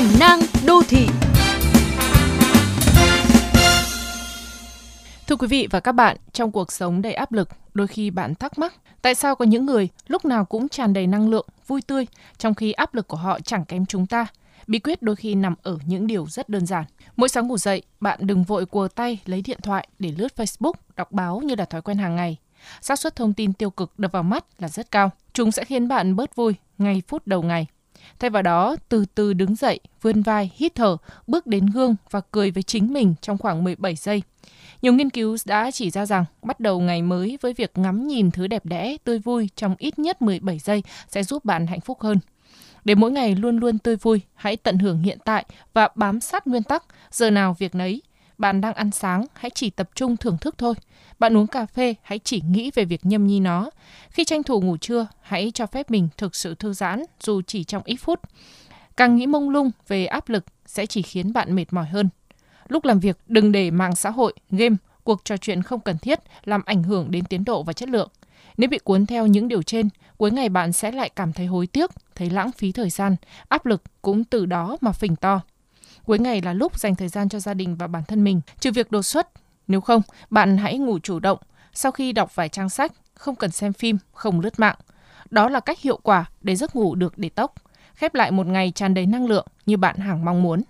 Cẩm nang đô thị Thưa quý vị và các bạn, trong cuộc sống đầy áp lực, đôi khi bạn thắc mắc tại sao có những người lúc nào cũng tràn đầy năng lượng, vui tươi, trong khi áp lực của họ chẳng kém chúng ta. Bí quyết đôi khi nằm ở những điều rất đơn giản. Mỗi sáng ngủ dậy, bạn đừng vội cùa tay lấy điện thoại để lướt Facebook, đọc báo như là thói quen hàng ngày. xác suất thông tin tiêu cực đập vào mắt là rất cao. Chúng sẽ khiến bạn bớt vui ngay phút đầu ngày. Thay vào đó, từ từ đứng dậy, vươn vai, hít thở, bước đến gương và cười với chính mình trong khoảng 17 giây. Nhiều nghiên cứu đã chỉ ra rằng bắt đầu ngày mới với việc ngắm nhìn thứ đẹp đẽ, tươi vui trong ít nhất 17 giây sẽ giúp bạn hạnh phúc hơn. Để mỗi ngày luôn luôn tươi vui, hãy tận hưởng hiện tại và bám sát nguyên tắc, giờ nào việc nấy. Bạn đang ăn sáng, hãy chỉ tập trung thưởng thức thôi. Bạn uống cà phê, hãy chỉ nghĩ về việc nhâm nhi nó. Khi tranh thủ ngủ trưa, hãy cho phép mình thực sự thư giãn, dù chỉ trong ít phút. Càng nghĩ mông lung về áp lực sẽ chỉ khiến bạn mệt mỏi hơn. Lúc làm việc, đừng để mạng xã hội, game, cuộc trò chuyện không cần thiết làm ảnh hưởng đến tiến độ và chất lượng. Nếu bị cuốn theo những điều trên, cuối ngày bạn sẽ lại cảm thấy hối tiếc, thấy lãng phí thời gian, áp lực cũng từ đó mà phình to. Cuối ngày là lúc dành thời gian cho gia đình và bản thân mình, trừ việc đột xuất. Nếu không, bạn hãy ngủ chủ động. Sau khi đọc vài trang sách, không cần xem phim, không lướt mạng. Đó là cách hiệu quả để giấc ngủ được để tốc. Khép lại một ngày tràn đầy năng lượng như bạn hàng mong muốn.